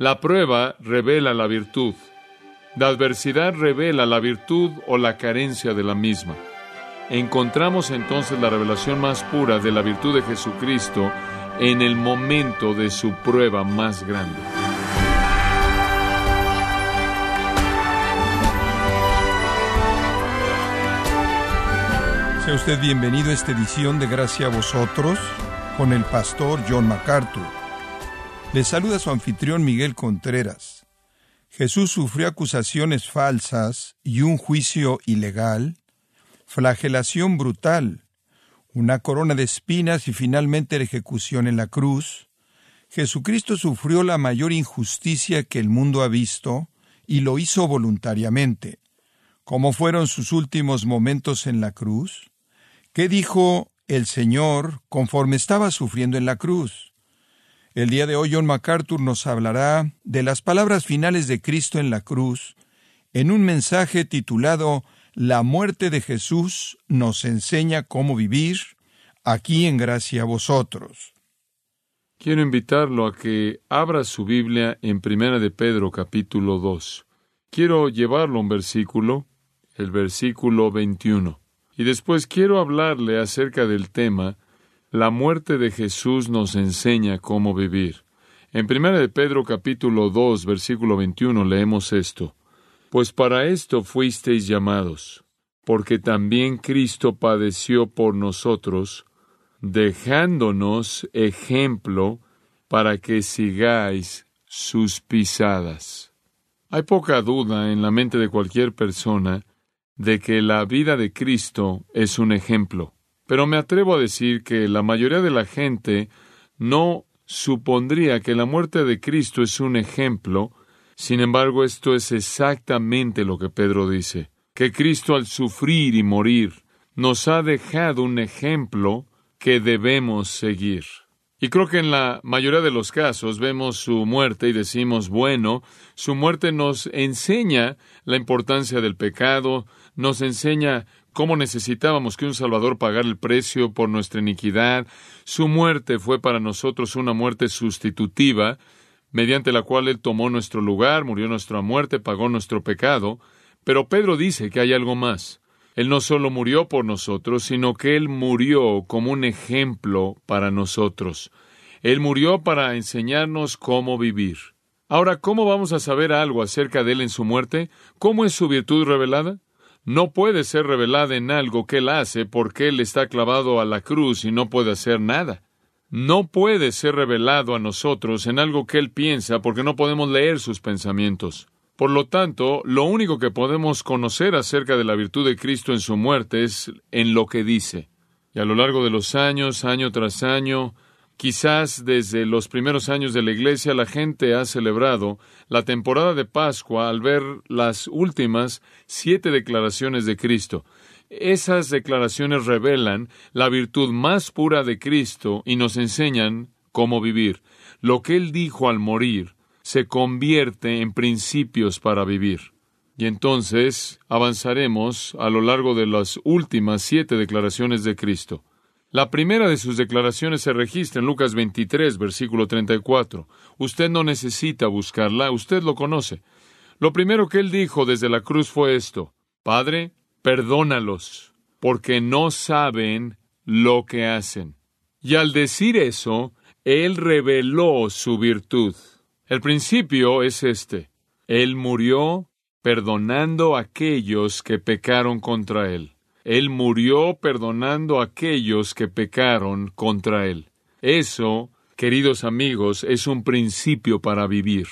La prueba revela la virtud. La adversidad revela la virtud o la carencia de la misma. Encontramos entonces la revelación más pura de la virtud de Jesucristo en el momento de su prueba más grande. Sea usted bienvenido a esta edición de Gracia a vosotros con el pastor John MacArthur. Le saluda su anfitrión Miguel Contreras. Jesús sufrió acusaciones falsas y un juicio ilegal, flagelación brutal, una corona de espinas y finalmente la ejecución en la cruz. Jesucristo sufrió la mayor injusticia que el mundo ha visto y lo hizo voluntariamente. ¿Cómo fueron sus últimos momentos en la cruz? ¿Qué dijo el Señor conforme estaba sufriendo en la cruz? El día de hoy John MacArthur nos hablará de las palabras finales de Cristo en la cruz en un mensaje titulado La muerte de Jesús nos enseña cómo vivir aquí en gracia a vosotros. Quiero invitarlo a que abra su Biblia en Primera de Pedro capítulo 2. Quiero llevarlo un versículo, el versículo 21. Y después quiero hablarle acerca del tema La muerte de Jesús nos enseña cómo vivir. En 1 de Pedro capítulo 2 versículo 21 leemos esto: Pues para esto fuisteis llamados, porque también Cristo padeció por nosotros, dejándonos ejemplo para que sigáis sus pisadas. Hay poca duda en la mente de cualquier persona de que la vida de Cristo es un ejemplo. Pero me atrevo a decir que la mayoría de la gente no supondría que la muerte de Cristo es un ejemplo, sin embargo esto es exactamente lo que Pedro dice, que Cristo al sufrir y morir nos ha dejado un ejemplo que debemos seguir. Y creo que en la mayoría de los casos vemos su muerte y decimos, bueno, su muerte nos enseña la importancia del pecado, nos enseña cómo necesitábamos que un Salvador pagara el precio por nuestra iniquidad. Su muerte fue para nosotros una muerte sustitutiva, mediante la cual Él tomó nuestro lugar, murió nuestra muerte, pagó nuestro pecado. Pero Pedro dice que hay algo más. Él no solo murió por nosotros, sino que Él murió como un ejemplo para nosotros. Él murió para enseñarnos cómo vivir. Ahora, ¿cómo vamos a saber algo acerca de Él en su muerte? ¿Cómo es su virtud revelada? No puede ser revelada en algo que él hace porque él está clavado a la cruz y no puede hacer nada. No puede ser revelado a nosotros en algo que él piensa porque no podemos leer sus pensamientos. Por lo tanto, lo único que podemos conocer acerca de la virtud de Cristo en su muerte es en lo que dice. Y a lo largo de los años, año tras año, Quizás desde los primeros años de la Iglesia la gente ha celebrado la temporada de Pascua al ver las últimas siete declaraciones de Cristo. Esas declaraciones revelan la virtud más pura de Cristo y nos enseñan cómo vivir. Lo que Él dijo al morir se convierte en principios para vivir. Y entonces avanzaremos a lo largo de las últimas siete declaraciones de Cristo. La primera de sus declaraciones se registra en Lucas 23, versículo 34. Usted no necesita buscarla, usted lo conoce. Lo primero que él dijo desde la cruz fue esto, Padre, perdónalos, porque no saben lo que hacen. Y al decir eso, él reveló su virtud. El principio es este. Él murió perdonando a aquellos que pecaron contra él. Él murió perdonando a aquellos que pecaron contra Él. Eso, queridos amigos, es un principio para vivir.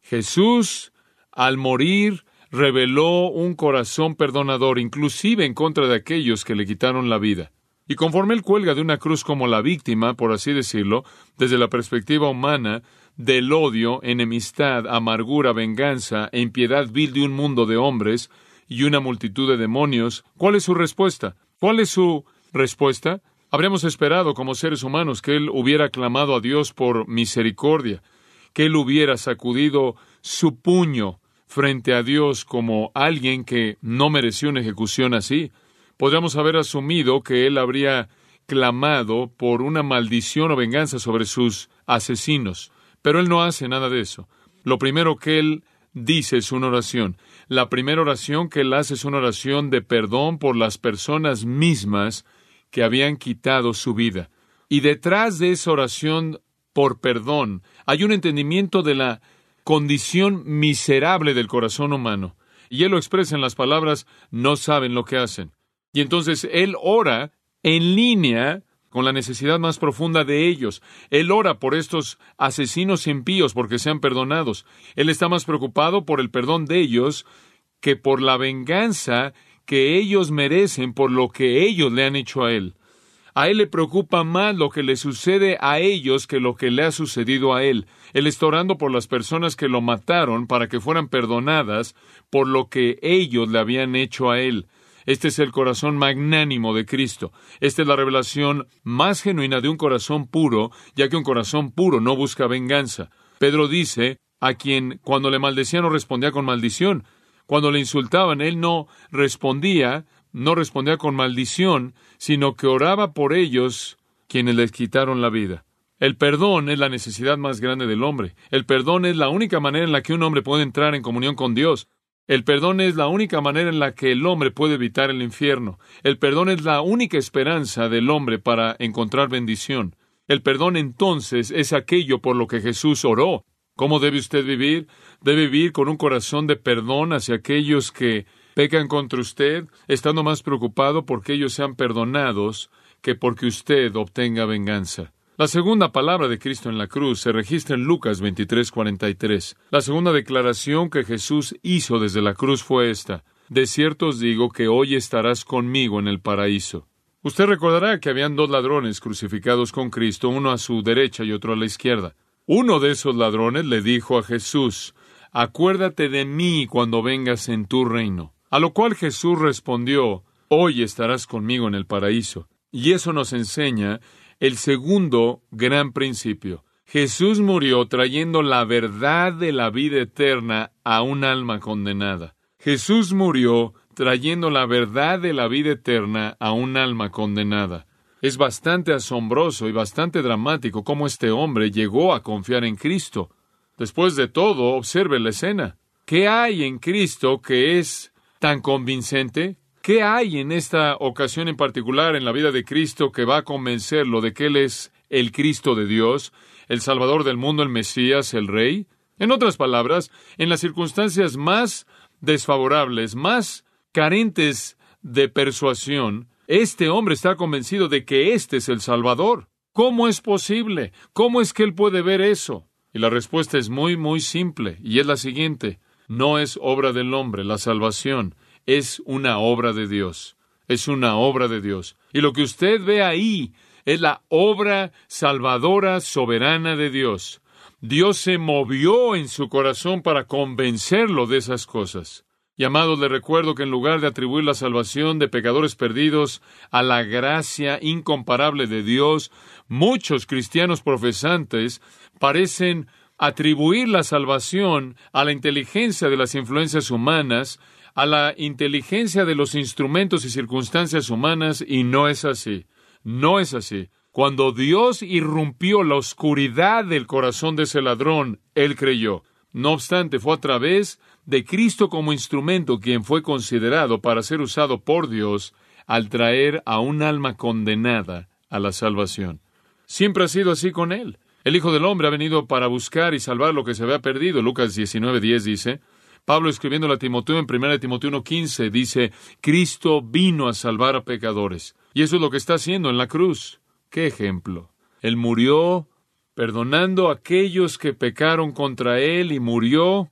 Jesús, al morir, reveló un corazón perdonador, inclusive en contra de aquellos que le quitaron la vida. Y conforme él cuelga de una cruz como la víctima, por así decirlo, desde la perspectiva humana, del odio, enemistad, amargura, venganza e impiedad vil de un mundo de hombres, y una multitud de demonios, ¿cuál es su respuesta? ¿Cuál es su respuesta? Habríamos esperado como seres humanos que Él hubiera clamado a Dios por misericordia, que Él hubiera sacudido su puño frente a Dios como alguien que no mereció una ejecución así. Podríamos haber asumido que Él habría clamado por una maldición o venganza sobre sus asesinos, pero Él no hace nada de eso. lo primero que él dice es una oración. La primera oración que él hace es una oración de perdón por las personas mismas que habían quitado su vida. Y detrás de esa oración por perdón hay un entendimiento de la condición miserable del corazón humano. Y él lo expresa en las palabras, no saben lo que hacen. Y entonces él ora en línea con la necesidad más profunda de ellos. Él ora por estos asesinos impíos porque sean perdonados. Él está más preocupado por el perdón de ellos que por la venganza que ellos merecen por lo que ellos le han hecho a él. A él le preocupa más lo que le sucede a ellos que lo que le ha sucedido a él. Él está orando por las personas que lo mataron para que fueran perdonadas por lo que ellos le habían hecho a él. Este es el corazón magnánimo de Cristo. Esta es la revelación más genuina de un corazón puro, ya que un corazón puro no busca venganza. Pedro dice, a quien cuando le maldecían no respondía con maldición. Cuando le insultaban, él no respondía, no respondía con maldición, sino que oraba por ellos quienes les quitaron la vida. El perdón es la necesidad más grande del hombre. El perdón es la única manera en la que un hombre puede entrar en comunión con Dios. El perdón es la única manera en la que el hombre puede evitar el infierno. El perdón es la única esperanza del hombre para encontrar bendición. El perdón entonces es aquello por lo que Jesús oró. ¿Cómo debe usted vivir? Debe vivir con un corazón de perdón hacia aquellos que pecan contra usted, estando más preocupado porque ellos sean perdonados que porque usted obtenga venganza. La segunda palabra de Cristo en la cruz se registra en Lucas 23:43. La segunda declaración que Jesús hizo desde la cruz fue esta: De cierto os digo que hoy estarás conmigo en el paraíso. Usted recordará que habían dos ladrones crucificados con Cristo, uno a su derecha y otro a la izquierda. Uno de esos ladrones le dijo a Jesús, Acuérdate de mí cuando vengas en tu reino. A lo cual Jesús respondió, Hoy estarás conmigo en el paraíso. Y eso nos enseña el segundo gran principio. Jesús murió trayendo la verdad de la vida eterna a un alma condenada. Jesús murió trayendo la verdad de la vida eterna a un alma condenada. Es bastante asombroso y bastante dramático cómo este hombre llegó a confiar en Cristo. Después de todo, observe la escena. ¿Qué hay en Cristo que es tan convincente? ¿Qué hay en esta ocasión en particular en la vida de Cristo que va a convencerlo de que Él es el Cristo de Dios, el Salvador del mundo, el Mesías, el Rey? En otras palabras, en las circunstancias más desfavorables, más carentes de persuasión, este hombre está convencido de que este es el Salvador. ¿Cómo es posible? ¿Cómo es que él puede ver eso? Y la respuesta es muy, muy simple, y es la siguiente. No es obra del hombre la salvación, es una obra de Dios. Es una obra de Dios. Y lo que usted ve ahí es la obra salvadora soberana de Dios. Dios se movió en su corazón para convencerlo de esas cosas. Y amados, le recuerdo que en lugar de atribuir la salvación de pecadores perdidos a la gracia incomparable de Dios, muchos cristianos profesantes parecen atribuir la salvación a la inteligencia de las influencias humanas a la inteligencia de los instrumentos y circunstancias humanas y no es así. No es así. Cuando Dios irrumpió la oscuridad del corazón de ese ladrón, él creyó. No obstante, fue a través de Cristo como instrumento quien fue considerado para ser usado por Dios al traer a un alma condenada a la salvación. Siempre ha sido así con él. El Hijo del Hombre ha venido para buscar y salvar lo que se había perdido. Lucas 19:10 dice, Pablo escribiendo a Timoteo en 1 Timoteo 1.15 dice, Cristo vino a salvar a pecadores. Y eso es lo que está haciendo en la cruz. ¿Qué ejemplo? Él murió perdonando a aquellos que pecaron contra Él y murió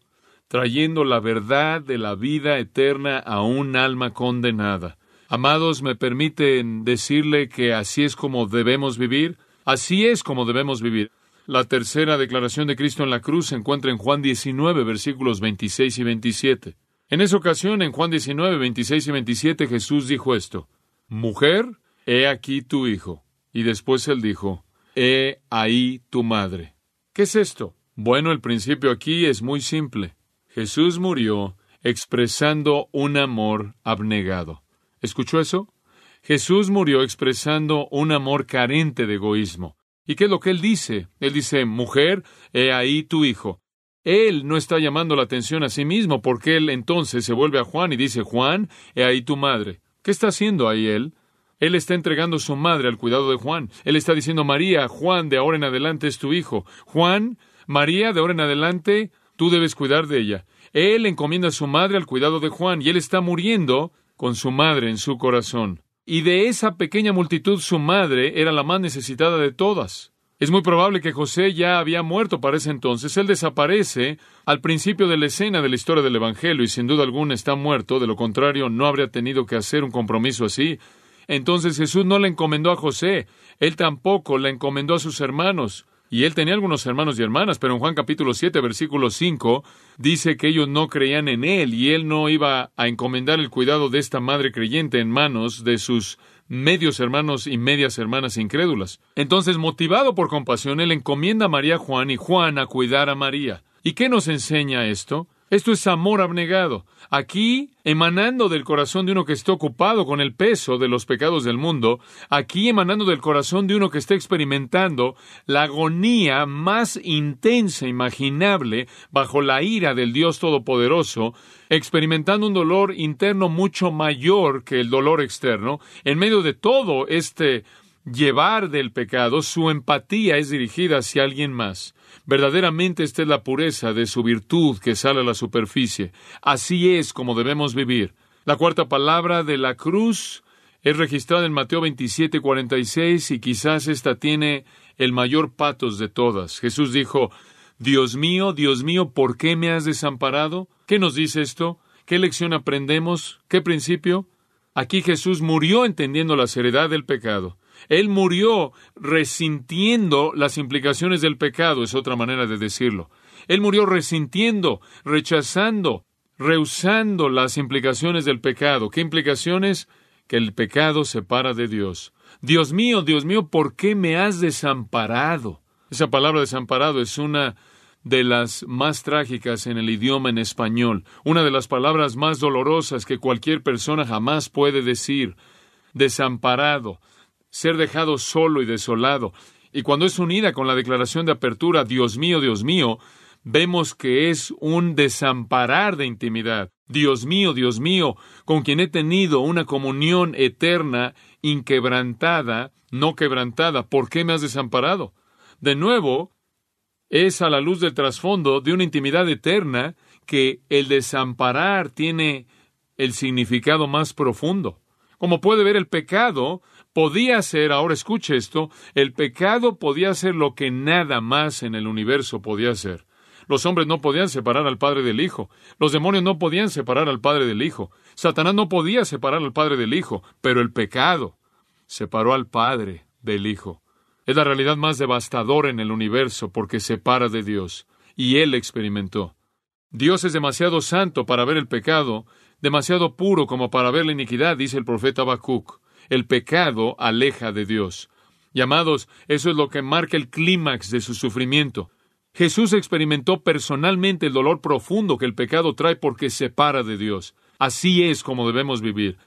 trayendo la verdad de la vida eterna a un alma condenada. Amados, me permiten decirle que así es como debemos vivir. Así es como debemos vivir. La tercera declaración de Cristo en la cruz se encuentra en Juan 19, versículos 26 y 27. En esa ocasión, en Juan 19, 26 y 27, Jesús dijo esto, Mujer, he aquí tu hijo. Y después él dijo, He ahí tu madre. ¿Qué es esto? Bueno, el principio aquí es muy simple. Jesús murió expresando un amor abnegado. ¿Escuchó eso? Jesús murió expresando un amor carente de egoísmo. ¿Y qué es lo que él dice? Él dice, mujer, he ahí tu hijo. Él no está llamando la atención a sí mismo, porque él entonces se vuelve a Juan y dice, Juan, he ahí tu madre. ¿Qué está haciendo ahí él? Él está entregando su madre al cuidado de Juan. Él está diciendo, María, Juan, de ahora en adelante es tu hijo. Juan, María, de ahora en adelante, tú debes cuidar de ella. Él encomienda a su madre al cuidado de Juan y él está muriendo con su madre en su corazón. Y de esa pequeña multitud su madre era la más necesitada de todas. Es muy probable que José ya había muerto para ese entonces. Él desaparece al principio de la escena de la historia del Evangelio y sin duda alguna está muerto. De lo contrario, no habría tenido que hacer un compromiso así. Entonces Jesús no le encomendó a José, él tampoco le encomendó a sus hermanos. Y él tenía algunos hermanos y hermanas, pero en Juan capítulo 7, versículo 5, dice que ellos no creían en él y él no iba a encomendar el cuidado de esta madre creyente en manos de sus medios hermanos y medias hermanas incrédulas. Entonces, motivado por compasión, él encomienda a María Juan y Juan a cuidar a María. ¿Y qué nos enseña esto? Esto es amor abnegado. Aquí, emanando del corazón de uno que está ocupado con el peso de los pecados del mundo, aquí emanando del corazón de uno que está experimentando la agonía más intensa imaginable bajo la ira del Dios Todopoderoso, experimentando un dolor interno mucho mayor que el dolor externo, en medio de todo este llevar del pecado, su empatía es dirigida hacia alguien más. Verdaderamente esta es la pureza de su virtud que sale a la superficie. Así es como debemos vivir. La cuarta palabra de la cruz es registrada en Mateo 27, 46 y quizás esta tiene el mayor patos de todas. Jesús dijo, Dios mío, Dios mío, ¿por qué me has desamparado? ¿Qué nos dice esto? ¿Qué lección aprendemos? ¿Qué principio? Aquí Jesús murió entendiendo la seriedad del pecado. Él murió resintiendo las implicaciones del pecado, es otra manera de decirlo. Él murió resintiendo, rechazando, rehusando las implicaciones del pecado. ¿Qué implicaciones? Que el pecado separa de Dios. Dios mío, Dios mío, ¿por qué me has desamparado? Esa palabra desamparado es una de las más trágicas en el idioma en español, una de las palabras más dolorosas que cualquier persona jamás puede decir. Desamparado, ser dejado solo y desolado. Y cuando es unida con la declaración de apertura, Dios mío, Dios mío, vemos que es un desamparar de intimidad. Dios mío, Dios mío, con quien he tenido una comunión eterna, inquebrantada, no quebrantada, ¿por qué me has desamparado? De nuevo, es a la luz del trasfondo de una intimidad eterna que el desamparar tiene el significado más profundo. Como puede ver, el pecado podía ser, ahora escuche esto, el pecado podía ser lo que nada más en el universo podía ser. Los hombres no podían separar al Padre del Hijo. Los demonios no podían separar al Padre del Hijo. Satanás no podía separar al Padre del Hijo. Pero el pecado separó al Padre del Hijo. Es la realidad más devastadora en el universo porque separa de Dios. Y Él experimentó. Dios es demasiado santo para ver el pecado, demasiado puro como para ver la iniquidad, dice el profeta Habacuc. El pecado aleja de Dios. Y amados, eso es lo que marca el clímax de su sufrimiento. Jesús experimentó personalmente el dolor profundo que el pecado trae porque separa de Dios. Así es como debemos vivir.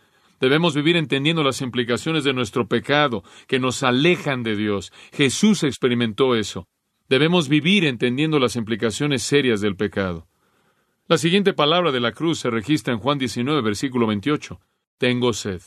Debemos vivir entendiendo las implicaciones de nuestro pecado, que nos alejan de Dios. Jesús experimentó eso. Debemos vivir entendiendo las implicaciones serias del pecado. La siguiente palabra de la cruz se registra en Juan 19, versículo 28. Tengo sed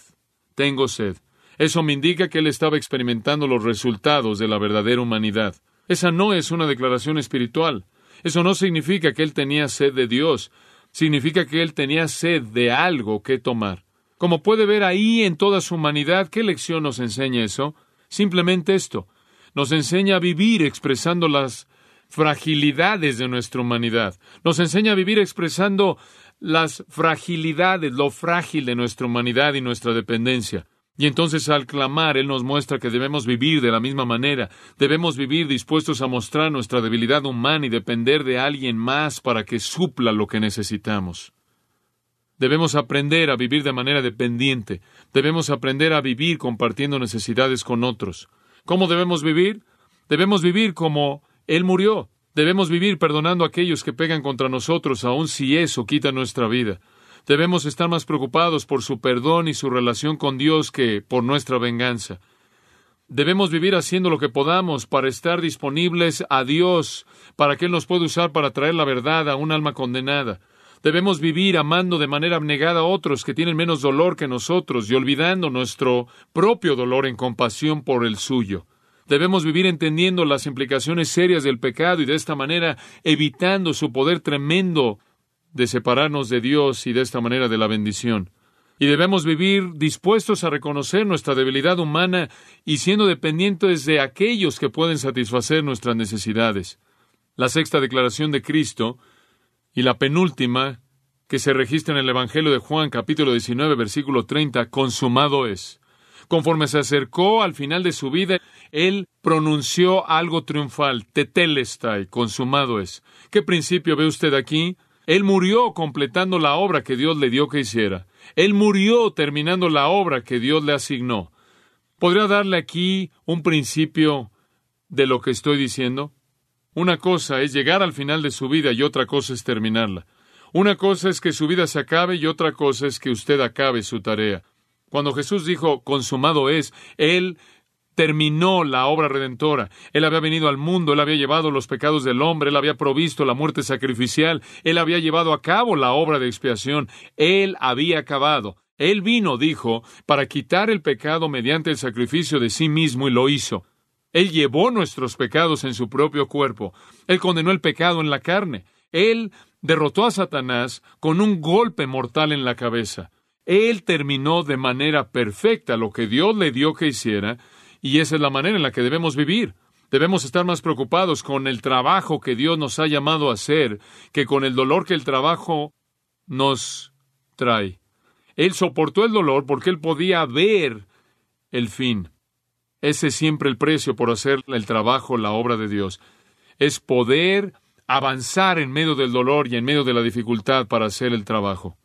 tengo sed. Eso me indica que él estaba experimentando los resultados de la verdadera humanidad. Esa no es una declaración espiritual. Eso no significa que él tenía sed de Dios. Significa que él tenía sed de algo que tomar. Como puede ver ahí en toda su humanidad, ¿qué lección nos enseña eso? Simplemente esto. Nos enseña a vivir expresando las fragilidades de nuestra humanidad. Nos enseña a vivir expresando las fragilidades, lo frágil de nuestra humanidad y nuestra dependencia. Y entonces al clamar, Él nos muestra que debemos vivir de la misma manera, debemos vivir dispuestos a mostrar nuestra debilidad humana y depender de alguien más para que supla lo que necesitamos. Debemos aprender a vivir de manera dependiente, debemos aprender a vivir compartiendo necesidades con otros. ¿Cómo debemos vivir? Debemos vivir como Él murió, Debemos vivir perdonando a aquellos que pegan contra nosotros, aun si eso quita nuestra vida. Debemos estar más preocupados por su perdón y su relación con Dios que por nuestra venganza. Debemos vivir haciendo lo que podamos para estar disponibles a Dios, para que Él nos pueda usar para traer la verdad a un alma condenada. Debemos vivir amando de manera abnegada a otros que tienen menos dolor que nosotros y olvidando nuestro propio dolor en compasión por el suyo. Debemos vivir entendiendo las implicaciones serias del pecado y de esta manera evitando su poder tremendo de separarnos de Dios y de esta manera de la bendición. Y debemos vivir dispuestos a reconocer nuestra debilidad humana y siendo dependientes de aquellos que pueden satisfacer nuestras necesidades. La sexta declaración de Cristo y la penúltima que se registra en el Evangelio de Juan capítulo 19 versículo 30, consumado es. Conforme se acercó al final de su vida, él pronunció algo triunfal, tetelestai, consumado es. ¿Qué principio ve usted aquí? Él murió completando la obra que Dios le dio que hiciera. Él murió terminando la obra que Dios le asignó. ¿Podría darle aquí un principio de lo que estoy diciendo? Una cosa es llegar al final de su vida y otra cosa es terminarla. Una cosa es que su vida se acabe y otra cosa es que usted acabe su tarea. Cuando Jesús dijo consumado es, Él terminó la obra redentora. Él había venido al mundo, Él había llevado los pecados del hombre, Él había provisto la muerte sacrificial, Él había llevado a cabo la obra de expiación, Él había acabado. Él vino, dijo, para quitar el pecado mediante el sacrificio de sí mismo y lo hizo. Él llevó nuestros pecados en su propio cuerpo. Él condenó el pecado en la carne. Él derrotó a Satanás con un golpe mortal en la cabeza. Él terminó de manera perfecta lo que Dios le dio que hiciera y esa es la manera en la que debemos vivir. Debemos estar más preocupados con el trabajo que Dios nos ha llamado a hacer que con el dolor que el trabajo nos trae. Él soportó el dolor porque él podía ver el fin. Ese es siempre el precio por hacer el trabajo, la obra de Dios. Es poder avanzar en medio del dolor y en medio de la dificultad para hacer el trabajo.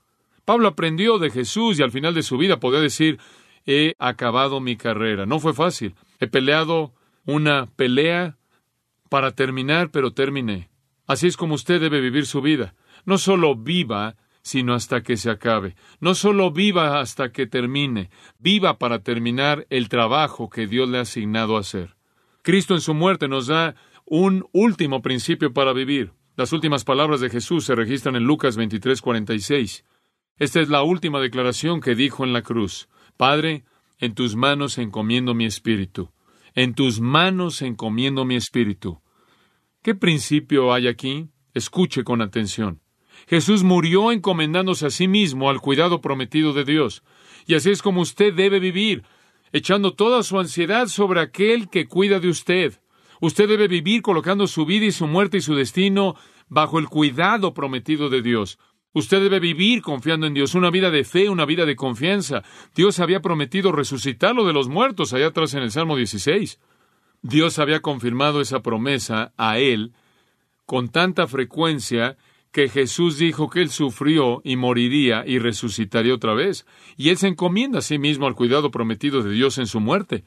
Pablo aprendió de Jesús y al final de su vida podía decir, he acabado mi carrera. No fue fácil. He peleado una pelea para terminar, pero terminé. Así es como usted debe vivir su vida. No solo viva, sino hasta que se acabe. No solo viva hasta que termine, viva para terminar el trabajo que Dios le ha asignado a hacer. Cristo en su muerte nos da un último principio para vivir. Las últimas palabras de Jesús se registran en Lucas 23, 46. Esta es la última declaración que dijo en la cruz. Padre, en tus manos encomiendo mi espíritu. En tus manos encomiendo mi espíritu. ¿Qué principio hay aquí? Escuche con atención. Jesús murió encomendándose a sí mismo al cuidado prometido de Dios. Y así es como usted debe vivir, echando toda su ansiedad sobre aquel que cuida de usted. Usted debe vivir colocando su vida y su muerte y su destino bajo el cuidado prometido de Dios. Usted debe vivir confiando en Dios, una vida de fe, una vida de confianza. Dios había prometido resucitarlo de los muertos allá atrás en el Salmo 16. Dios había confirmado esa promesa a él con tanta frecuencia que Jesús dijo que él sufrió y moriría y resucitaría otra vez. Y él se encomienda a sí mismo al cuidado prometido de Dios en su muerte.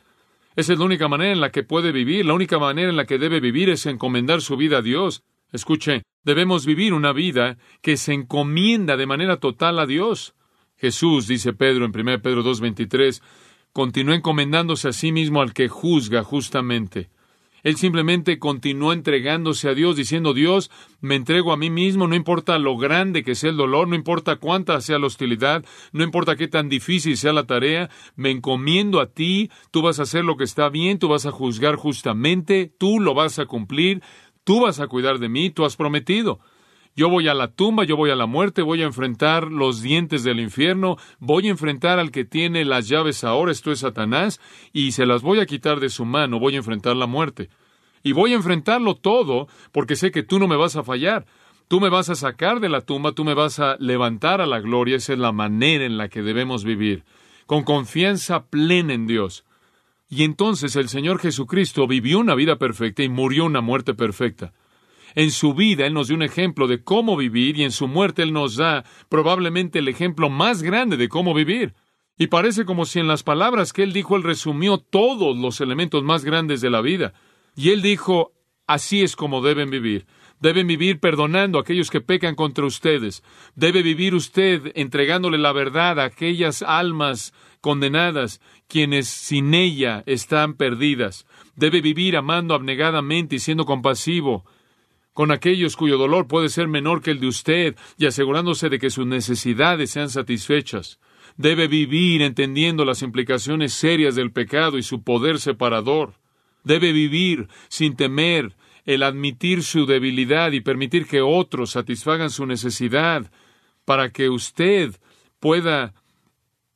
Esa es la única manera en la que puede vivir, la única manera en la que debe vivir es encomendar su vida a Dios. Escuche, debemos vivir una vida que se encomienda de manera total a Dios. Jesús, dice Pedro en 1 Pedro 2.23, continúa encomendándose a sí mismo al que juzga justamente. Él simplemente continuó entregándose a Dios, diciendo, Dios, me entrego a mí mismo, no importa lo grande que sea el dolor, no importa cuánta sea la hostilidad, no importa qué tan difícil sea la tarea, me encomiendo a ti, tú vas a hacer lo que está bien, tú vas a juzgar justamente, tú lo vas a cumplir, Tú vas a cuidar de mí, tú has prometido. Yo voy a la tumba, yo voy a la muerte, voy a enfrentar los dientes del infierno, voy a enfrentar al que tiene las llaves ahora, esto es Satanás, y se las voy a quitar de su mano, voy a enfrentar la muerte. Y voy a enfrentarlo todo porque sé que tú no me vas a fallar. Tú me vas a sacar de la tumba, tú me vas a levantar a la gloria, esa es la manera en la que debemos vivir, con confianza plena en Dios. Y entonces el Señor Jesucristo vivió una vida perfecta y murió una muerte perfecta. En su vida Él nos dio un ejemplo de cómo vivir y en su muerte Él nos da probablemente el ejemplo más grande de cómo vivir. Y parece como si en las palabras que Él dijo Él resumió todos los elementos más grandes de la vida. Y Él dijo, así es como deben vivir. Deben vivir perdonando a aquellos que pecan contra ustedes. Debe vivir usted entregándole la verdad a aquellas almas condenadas, quienes sin ella están perdidas. Debe vivir amando abnegadamente y siendo compasivo con aquellos cuyo dolor puede ser menor que el de usted y asegurándose de que sus necesidades sean satisfechas. Debe vivir entendiendo las implicaciones serias del pecado y su poder separador. Debe vivir sin temer el admitir su debilidad y permitir que otros satisfagan su necesidad para que usted pueda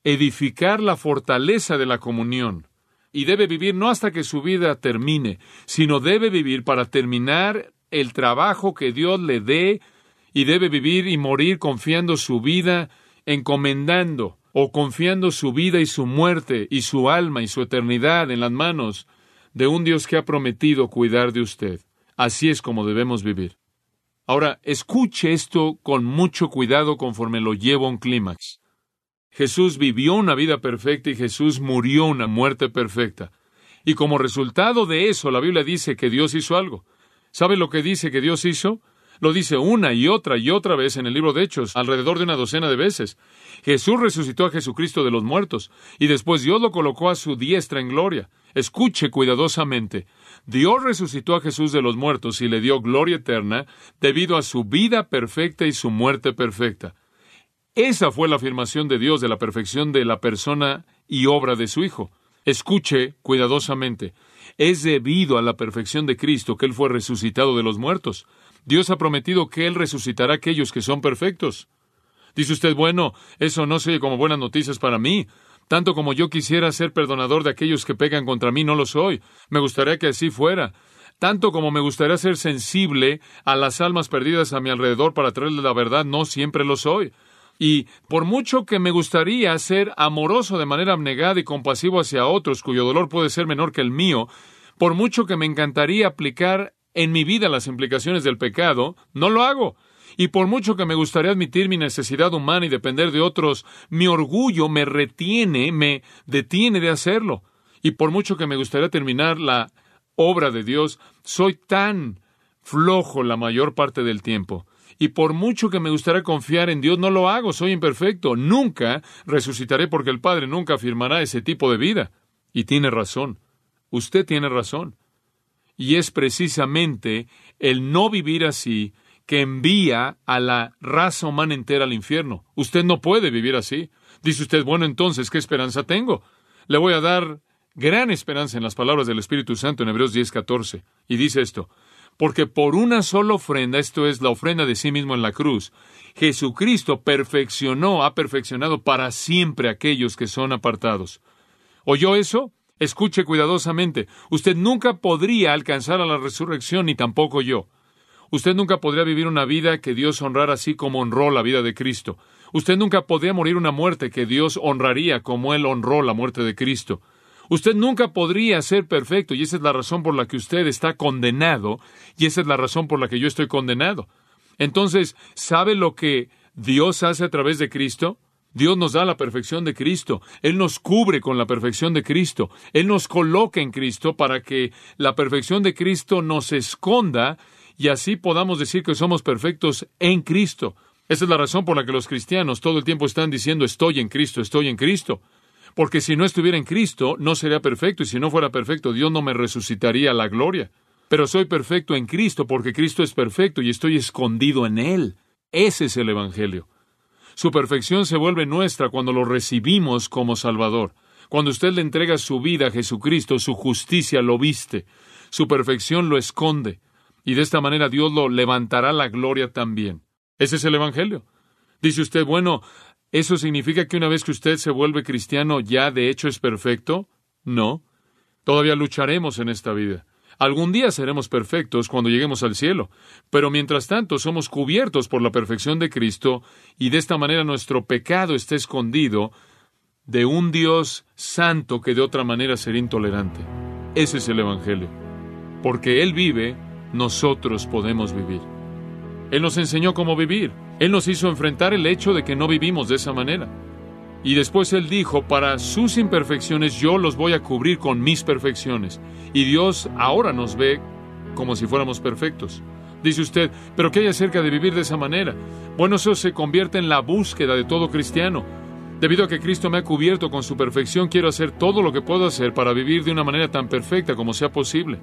edificar la fortaleza de la comunión. Y debe vivir no hasta que su vida termine, sino debe vivir para terminar el trabajo que Dios le dé y debe vivir y morir confiando su vida, encomendando o confiando su vida y su muerte y su alma y su eternidad en las manos de un Dios que ha prometido cuidar de usted. Así es como debemos vivir. Ahora, escuche esto con mucho cuidado conforme lo llevo a un clímax. Jesús vivió una vida perfecta y Jesús murió una muerte perfecta. Y como resultado de eso, la Biblia dice que Dios hizo algo. ¿Sabe lo que dice que Dios hizo? Lo dice una y otra y otra vez en el libro de Hechos, alrededor de una docena de veces. Jesús resucitó a Jesucristo de los muertos, y después Dios lo colocó a su diestra en gloria. Escuche cuidadosamente. Dios resucitó a Jesús de los muertos y le dio gloria eterna debido a su vida perfecta y su muerte perfecta. Esa fue la afirmación de Dios de la perfección de la persona y obra de su Hijo. Escuche cuidadosamente. Es debido a la perfección de Cristo que Él fue resucitado de los muertos. Dios ha prometido que Él resucitará a aquellos que son perfectos. Dice usted, bueno, eso no se como buenas noticias para mí. Tanto como yo quisiera ser perdonador de aquellos que pecan contra mí, no lo soy. Me gustaría que así fuera. Tanto como me gustaría ser sensible a las almas perdidas a mi alrededor para traerles la verdad, no siempre lo soy. Y por mucho que me gustaría ser amoroso de manera abnegada y compasivo hacia otros cuyo dolor puede ser menor que el mío, por mucho que me encantaría aplicar en mi vida las implicaciones del pecado, no lo hago. Y por mucho que me gustaría admitir mi necesidad humana y depender de otros, mi orgullo me retiene, me detiene de hacerlo. Y por mucho que me gustaría terminar la obra de Dios, soy tan flojo la mayor parte del tiempo y por mucho que me gustaría confiar en Dios, no lo hago, soy imperfecto. Nunca resucitaré porque el Padre nunca afirmará ese tipo de vida. Y tiene razón. Usted tiene razón. Y es precisamente el no vivir así que envía a la raza humana entera al infierno. Usted no puede vivir así. Dice usted, bueno, entonces, ¿qué esperanza tengo? Le voy a dar gran esperanza en las palabras del Espíritu Santo en Hebreos 10:14. Y dice esto, porque por una sola ofrenda, esto es la ofrenda de sí mismo en la cruz, Jesucristo perfeccionó, ha perfeccionado para siempre aquellos que son apartados. ¿Oyó eso? Escuche cuidadosamente. Usted nunca podría alcanzar a la resurrección, ni tampoco yo. Usted nunca podría vivir una vida que Dios honrara así como honró la vida de Cristo. Usted nunca podría morir una muerte que Dios honraría como Él honró la muerte de Cristo. Usted nunca podría ser perfecto y esa es la razón por la que usted está condenado y esa es la razón por la que yo estoy condenado. Entonces, ¿sabe lo que Dios hace a través de Cristo? Dios nos da la perfección de Cristo. Él nos cubre con la perfección de Cristo. Él nos coloca en Cristo para que la perfección de Cristo nos esconda y así podamos decir que somos perfectos en Cristo. Esa es la razón por la que los cristianos todo el tiempo están diciendo estoy en Cristo, estoy en Cristo. Porque si no estuviera en Cristo, no sería perfecto, y si no fuera perfecto, Dios no me resucitaría la gloria. Pero soy perfecto en Cristo, porque Cristo es perfecto y estoy escondido en Él. Ese es el Evangelio. Su perfección se vuelve nuestra cuando lo recibimos como Salvador. Cuando usted le entrega su vida a Jesucristo, su justicia lo viste, su perfección lo esconde, y de esta manera Dios lo levantará la gloria también. Ese es el Evangelio. Dice usted, bueno, ¿Eso significa que una vez que usted se vuelve cristiano ya de hecho es perfecto? No. Todavía lucharemos en esta vida. Algún día seremos perfectos cuando lleguemos al cielo, pero mientras tanto somos cubiertos por la perfección de Cristo y de esta manera nuestro pecado está escondido de un Dios santo que de otra manera sería intolerante. Ese es el Evangelio. Porque Él vive, nosotros podemos vivir. Él nos enseñó cómo vivir. Él nos hizo enfrentar el hecho de que no vivimos de esa manera. Y después Él dijo, para sus imperfecciones yo los voy a cubrir con mis perfecciones. Y Dios ahora nos ve como si fuéramos perfectos. Dice usted, pero ¿qué hay acerca de vivir de esa manera? Bueno, eso se convierte en la búsqueda de todo cristiano. Debido a que Cristo me ha cubierto con su perfección, quiero hacer todo lo que puedo hacer para vivir de una manera tan perfecta como sea posible.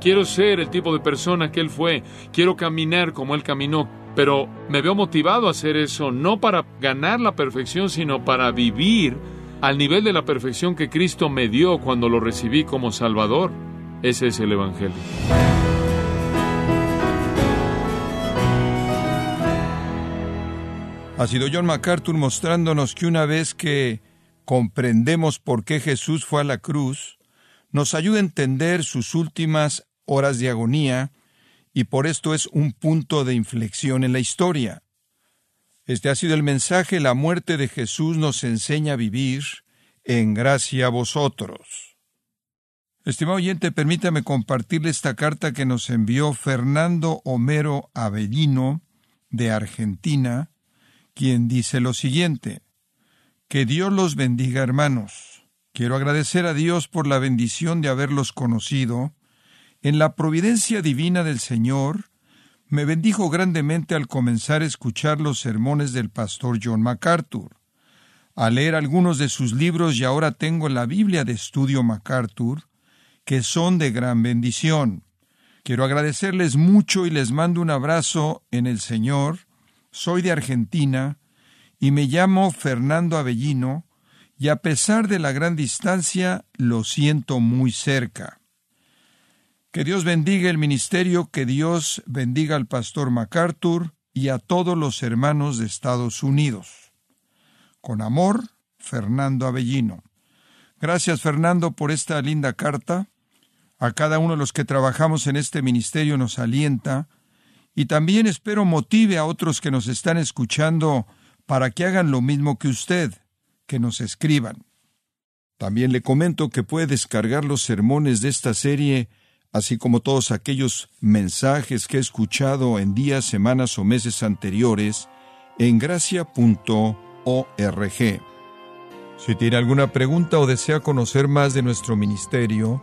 Quiero ser el tipo de persona que Él fue, quiero caminar como Él caminó, pero me veo motivado a hacer eso no para ganar la perfección, sino para vivir al nivel de la perfección que Cristo me dio cuando lo recibí como Salvador. Ese es el Evangelio. Ha sido John MacArthur mostrándonos que una vez que comprendemos por qué Jesús fue a la cruz, nos ayuda a entender sus últimas horas de agonía y por esto es un punto de inflexión en la historia. Este ha sido el mensaje, la muerte de Jesús nos enseña a vivir en gracia a vosotros. Estimado oyente, permítame compartirle esta carta que nos envió Fernando Homero Avellino, de Argentina, quien dice lo siguiente. Que Dios los bendiga, hermanos. Quiero agradecer a Dios por la bendición de haberlos conocido. En la providencia divina del Señor, me bendijo grandemente al comenzar a escuchar los sermones del pastor John MacArthur. Al leer algunos de sus libros y ahora tengo la Biblia de estudio MacArthur, que son de gran bendición. Quiero agradecerles mucho y les mando un abrazo en el Señor soy de Argentina y me llamo Fernando Avellino y a pesar de la gran distancia lo siento muy cerca. Que Dios bendiga el ministerio, que Dios bendiga al pastor MacArthur y a todos los hermanos de Estados Unidos. Con amor, Fernando Avellino. Gracias Fernando por esta linda carta. A cada uno de los que trabajamos en este ministerio nos alienta y también espero motive a otros que nos están escuchando para que hagan lo mismo que usted, que nos escriban. También le comento que puede descargar los sermones de esta serie, así como todos aquellos mensajes que he escuchado en días, semanas o meses anteriores, en gracia.org. Si tiene alguna pregunta o desea conocer más de nuestro ministerio,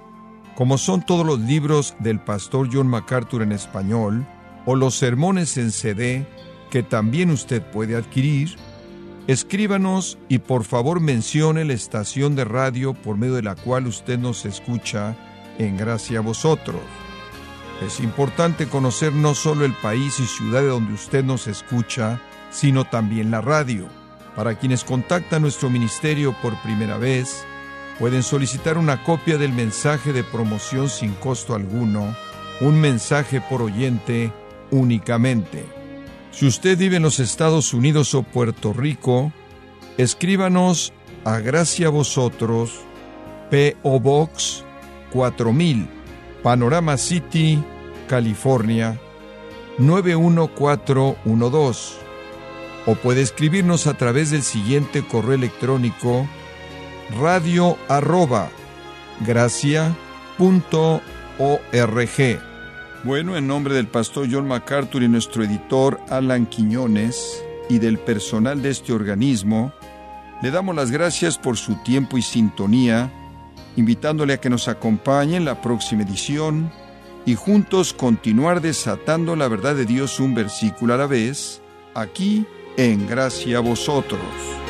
como son todos los libros del pastor John MacArthur en español, o los sermones en CD que también usted puede adquirir, escríbanos y por favor mencione la estación de radio por medio de la cual usted nos escucha en gracia a vosotros. Es importante conocer no solo el país y ciudad de donde usted nos escucha, sino también la radio. Para quienes contactan nuestro ministerio por primera vez, pueden solicitar una copia del mensaje de promoción sin costo alguno, un mensaje por oyente, únicamente. Si usted vive en los Estados Unidos o Puerto Rico, escríbanos a Gracia Vosotros, P.O. Box 4000, Panorama City, California 91412. O puede escribirnos a través del siguiente correo electrónico radio arroba bueno, en nombre del pastor John MacArthur y nuestro editor Alan Quiñones y del personal de este organismo, le damos las gracias por su tiempo y sintonía, invitándole a que nos acompañe en la próxima edición y juntos continuar desatando la verdad de Dios un versículo a la vez, aquí en Gracia a Vosotros.